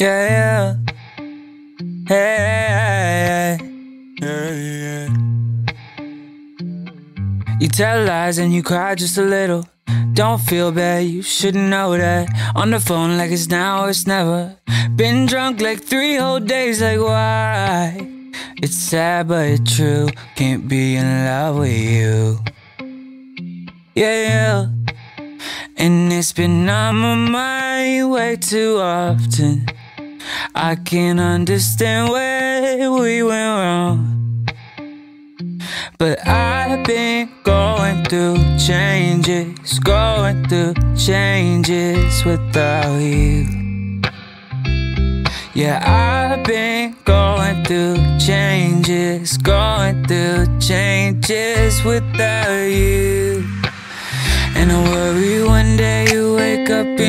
Yeah, yeah. Hey, yeah, yeah. You tell lies and you cry just a little. Don't feel bad, you shouldn't know that. On the phone like it's now or it's never. Been drunk like three whole days, like why? It's sad but it's true. Can't be in love with you. Yeah, yeah. And it's been on my mind way too often. I can't understand where we went wrong. But I've been going through changes, going through changes without you. Yeah, I've been going through changes, going through changes without you. And I worry one day you wake up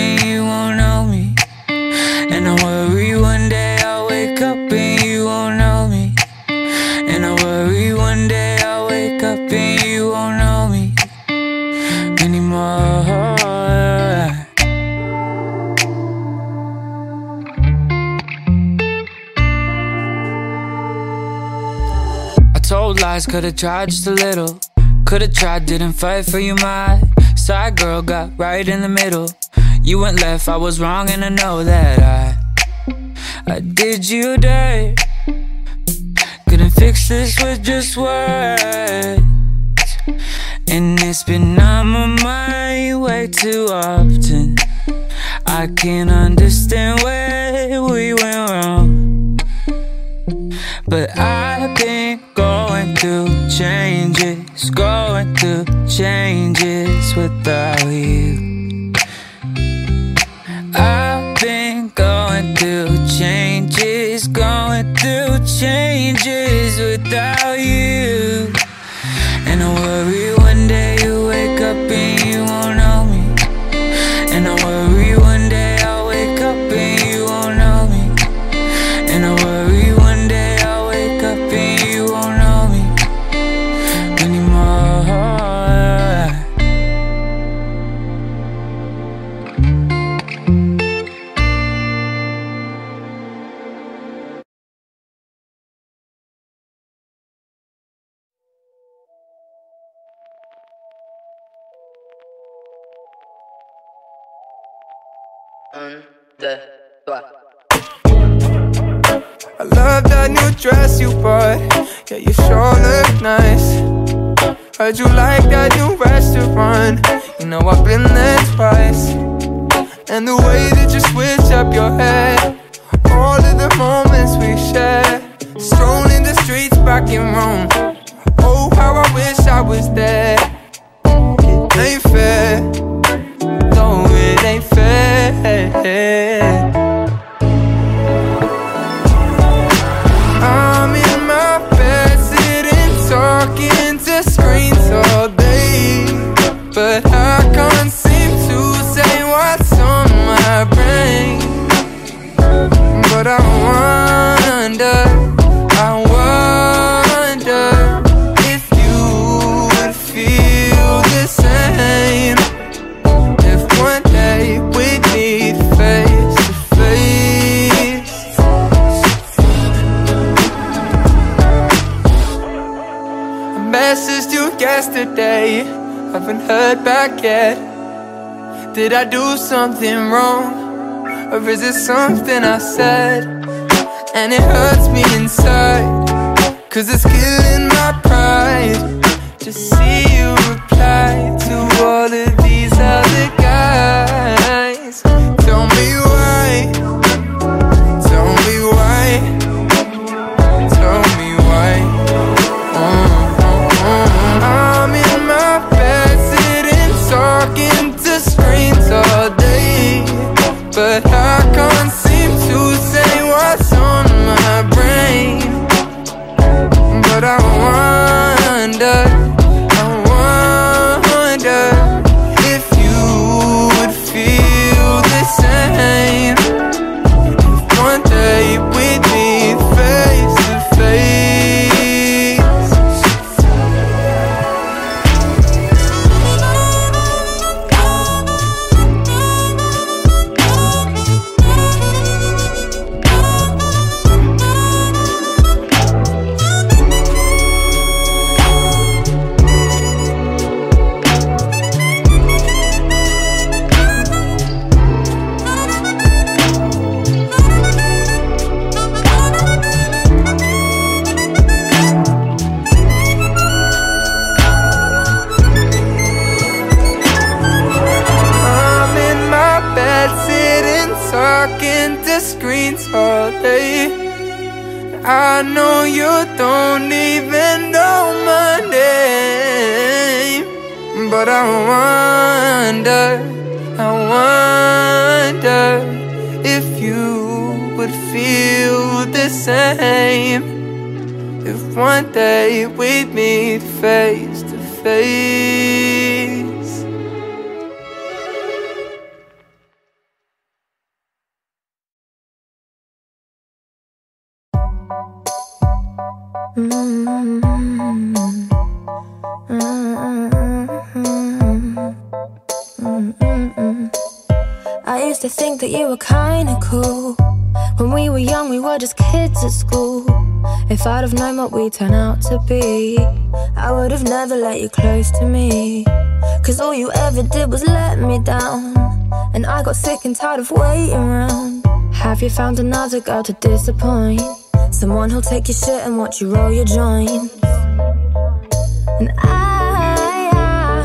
told lies, could've tried just a little. Could've tried, didn't fight for you, my side girl got right in the middle. You went left, I was wrong, and I know that I I did you dirt. Couldn't fix this with just words. And it's been on my mind way too often. I can't understand where we went wrong. But through changes, going through changes without you. I've been going through changes, going through changes without you. And I worry one day Un, deux, trois. I love that new dress you bought. Yeah, you sure look nice. Heard you like that new restaurant. You know I've been there twice. And the way that you switch up your head. All of the moments we shared. Strolling the streets back in Rome. Oh, how I wish I was there. It ain't fair. Fair. Did I do something wrong? Or is it something I said? And it hurts me inside, cause it's killing my pride. To see you reply to all of these other means all day. I know you don't even know my name, but I wonder, I wonder if you would feel the same if one day we meet face to face. I used to think that you were kinda cool. When we were young, we were just kids at school. If I'd have known what we'd turn out to be, I would have never let you close to me. Cause all you ever did was let me down. And I got sick and tired of waiting around. Have you found another girl to disappoint? Someone who'll take your shit and watch you roll your joints. And I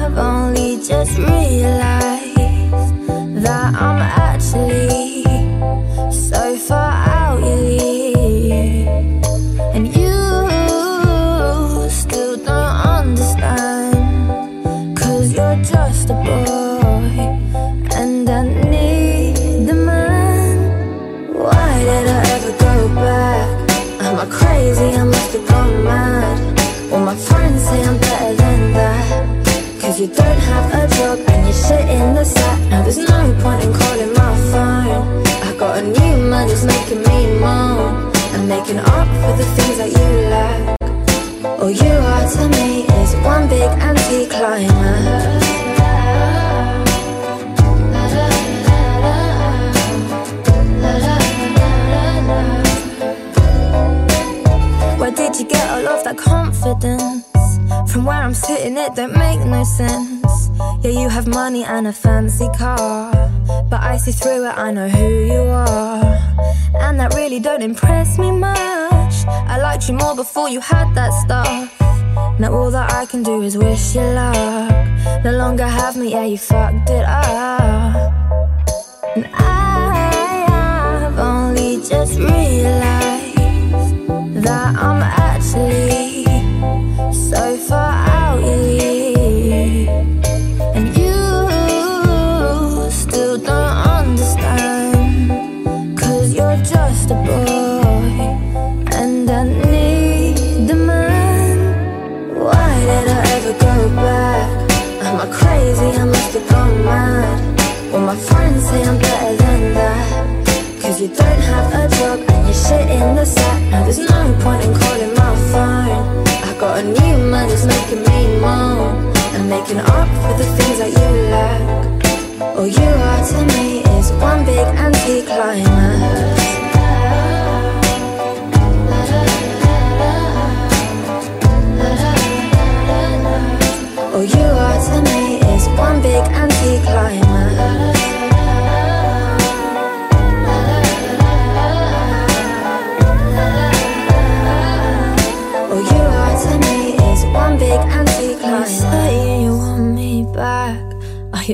have only just realized that I'm actually Cause you don't have a job and you're shit in the sack. Now there's no point in calling my phone. I got a new man who's making me moan. I'm making up for the things that you lack. All you are to me is one big anti-climax. Where did you get all of that confidence? From where I'm sitting, it don't make no sense. Yeah, you have money and a fancy car. But I see through it, I know who you are. And that really don't impress me much. I liked you more before you had that stuff. Now all that I can do is wish you luck. No longer have me, yeah, you fucked it up. And I have only just realized that I'm actually so far out league. And you still don't understand. Cause you're just a boy. And I need a man. Why did I ever go back? Am I crazy? I must have gone mad. Well, my friends say I'm better than that. Cause you don't have a job and you're shit in the sack. Now there's no point in calling a new man who's making me moan. I'm making up for the things that you lack. All you are to me is one big anti-climax.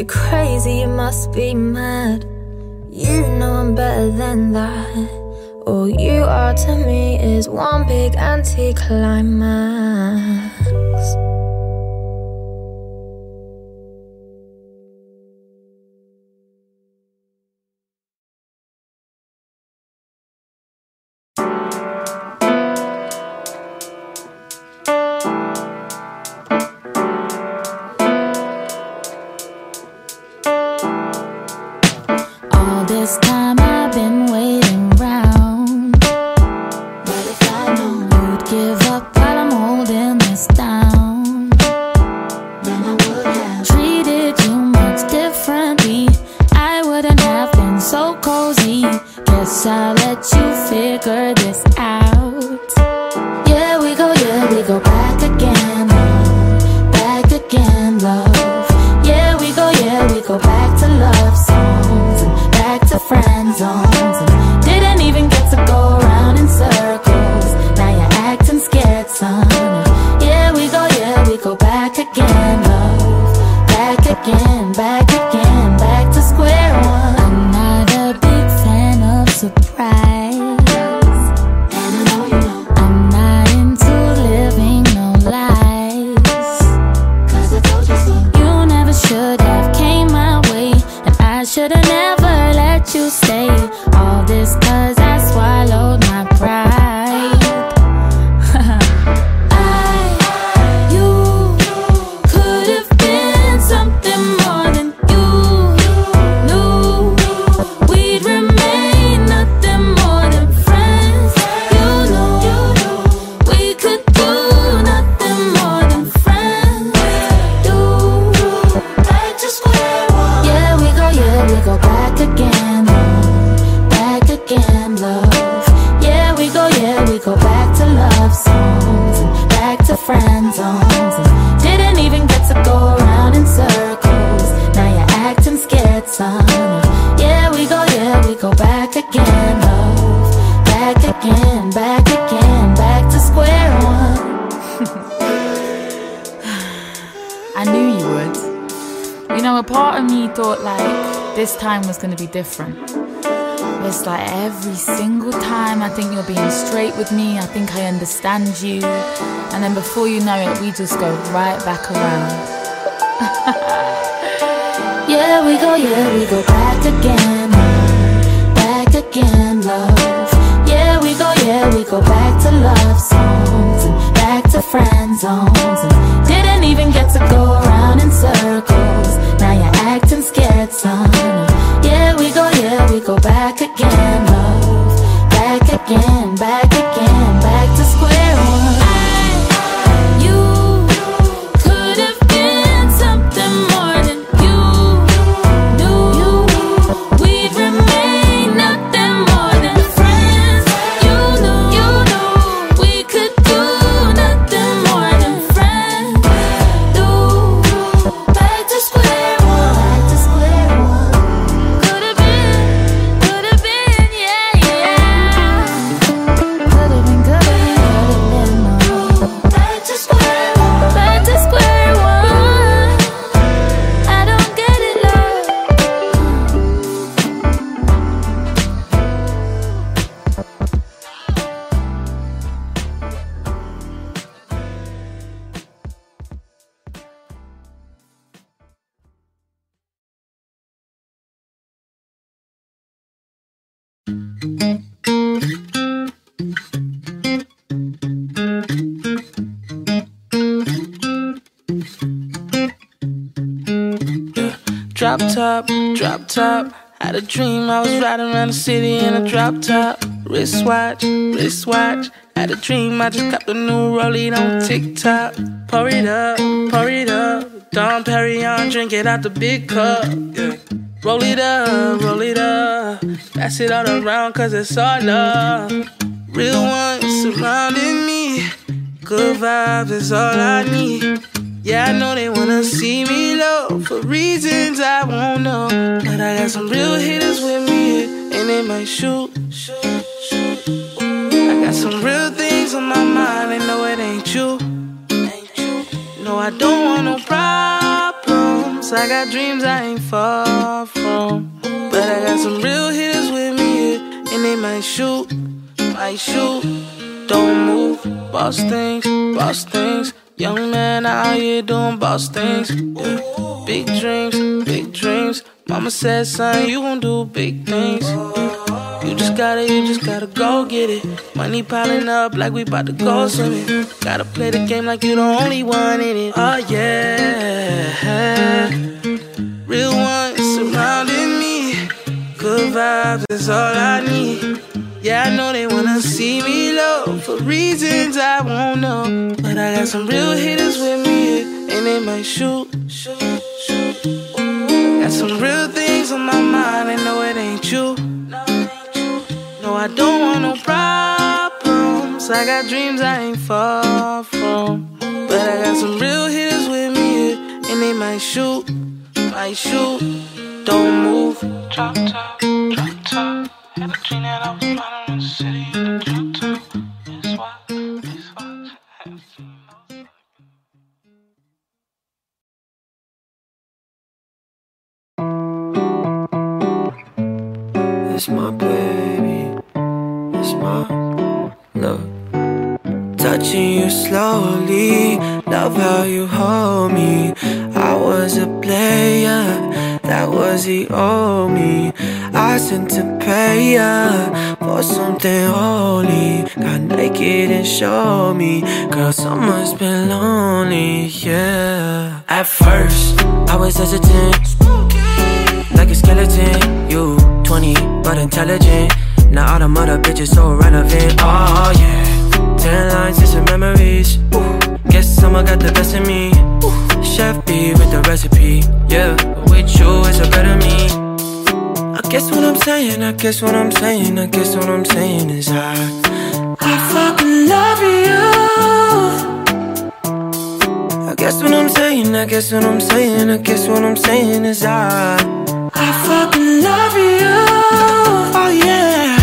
Are crazy? You must be mad. You know I'm better than that. All you are to me is one big anti-climax. This gonna be different. It's like every single time I think you're being straight with me, I think I understand you. And then before you know it, we just go right back around. Yeah, we go, yeah, we go back again, back again, love. Yeah, we go, yeah, we go back to love songs and back to friend zones. And didn't even get to go around in circles. Now you're acting scared, son. Go back again, love. Back again, back Drop top, drop top. Had a dream I was riding around the city in a drop top. Wristwatch, wristwatch. Had a dream I just got the new rollie on TikTok. Pour it up, pour it up. Dom Perignon, drink it out the big cup. Roll it up, roll it up. Pass it all around cause it's all love. Real ones surrounding me. Good vibes is all I need. Yeah, I know they wanna see me low for reasons I won't know. But I got some real hitters with me, and they might shoot. I got some real things on my mind, and know it ain't you. No, I don't want no I got dreams I ain't far from. But I got some real hitters with me, and they might shoot, might shoot. Don't move, boss things, boss things. Young man out here doing boss things. Yeah. Big dreams, big dreams. Mama said, son, you gon' do big things. You just gotta, you just gotta go get it. Money piling up like we bout to go swimming. Gotta play the game like you the only one in it. Oh yeah. Real ones surrounding me. Good vibes is all I need. Yeah, I know they wanna see me low for reasons I won't know. But I got some real hitters with me, and they might shoot. Shoot, shoot. Got some real things on my mind, and know it ain't you. No, I don't want no problems. I got dreams I ain't far from. But I got some real hitters with me, and they might shoot, might shoot. Don't move. Drop top, drop top. Had a dream that I was riding in the city slowly. Love how you hold me. I was a player. That was the he owe me? I sent to pay ya for something holy. Got naked and showed me, girl, summer's been lonely, yeah. At first, I was hesitant, like a skeleton. You 20, but intelligent. Now all the mother bitches so relevant, oh yeah. Ten lines and some memories. Guess someone got the best of me. Chef B with the recipe, yeah. With you, it's a better me. I guess what I'm saying, I guess what I'm saying, I guess what I'm saying is I, I fucking love you. I guess what I'm saying, I guess what I'm saying, I guess what I'm saying is I, I fucking love you. Oh yeah.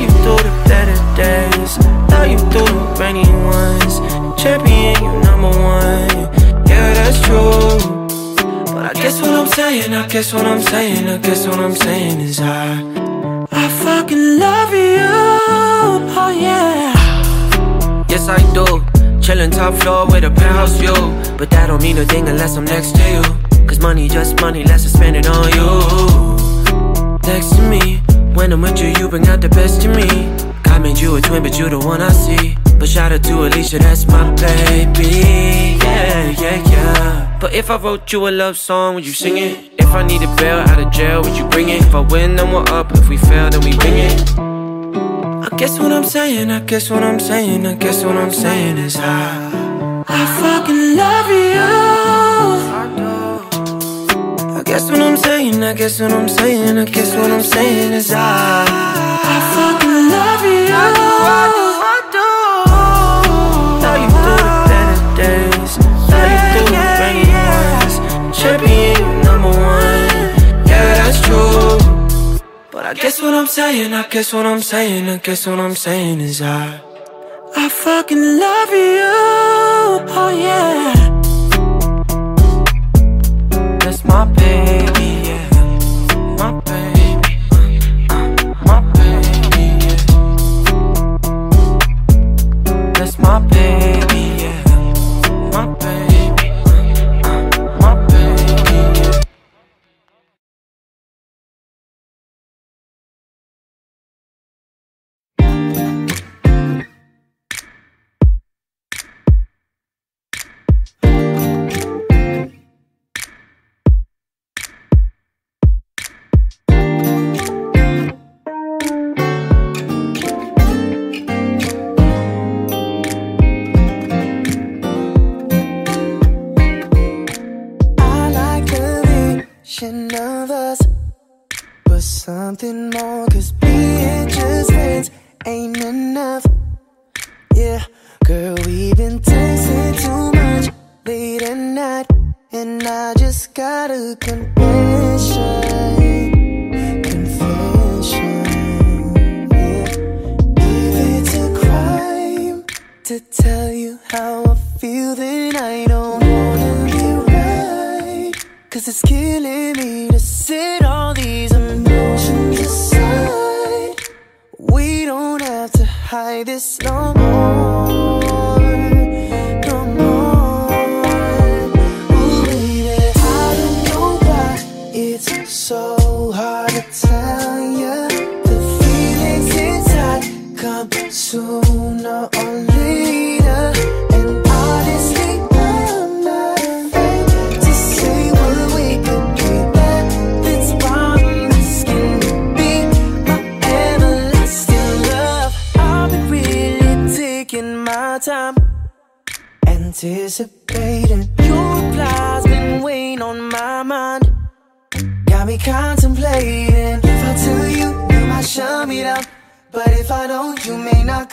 You through the better days, love you through the rainy ones. Champion, you number one. Yeah, that's true. But I guess what I'm saying, I guess what I'm saying, I guess what I'm saying is I, I fucking love you. Oh yeah. Yes, I do. Chillin' top floor with a penthouse view. But that don't mean a thing unless I'm next to you. Cause money just money, let's just spend it on you. Next to me, when I'm with you, you bring out the best in me. God made you a twin, but you the one I see. But shout out to Alicia, that's my baby. Yeah, yeah, yeah. But if I wrote you a love song, would you sing it? If I need a bail out of jail, would you bring it? If I win, then we're up. If we fail, then we bring it. I guess what I'm saying, I guess what I'm saying, I guess what I'm saying is I, I fucking love you. I guess what I'm saying, I guess what I'm saying, I guess what I'm saying is I, I fucking love you. I do, I do, I do. Love you through the better days, love you through the rainy ones. Champion, number one, yeah, that's true. But I guess what I'm saying, I guess what I'm saying, I guess what I'm saying is I, I fucking love you. Oh yeah. My baby, the vision of us, but something more. Cause being just friends ain't enough. Yeah, girl, we've been tasting too much late at night, and I just got a confession. Confession. If it's a crime to tell you how I feel, then Cause it's killing me to sit all these emotions aside. We don't have to hide this no more.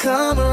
Come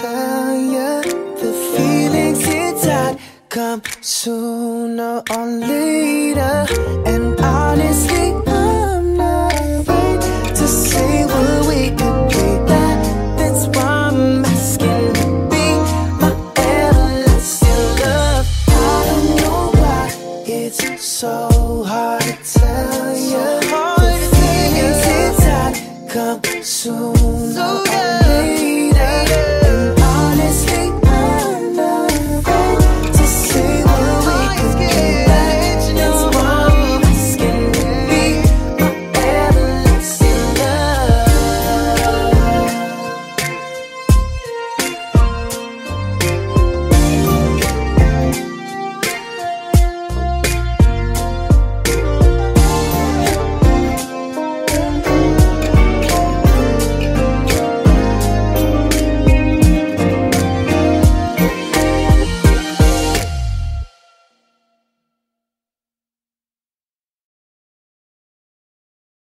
tell you the feelings inside come sooner or later.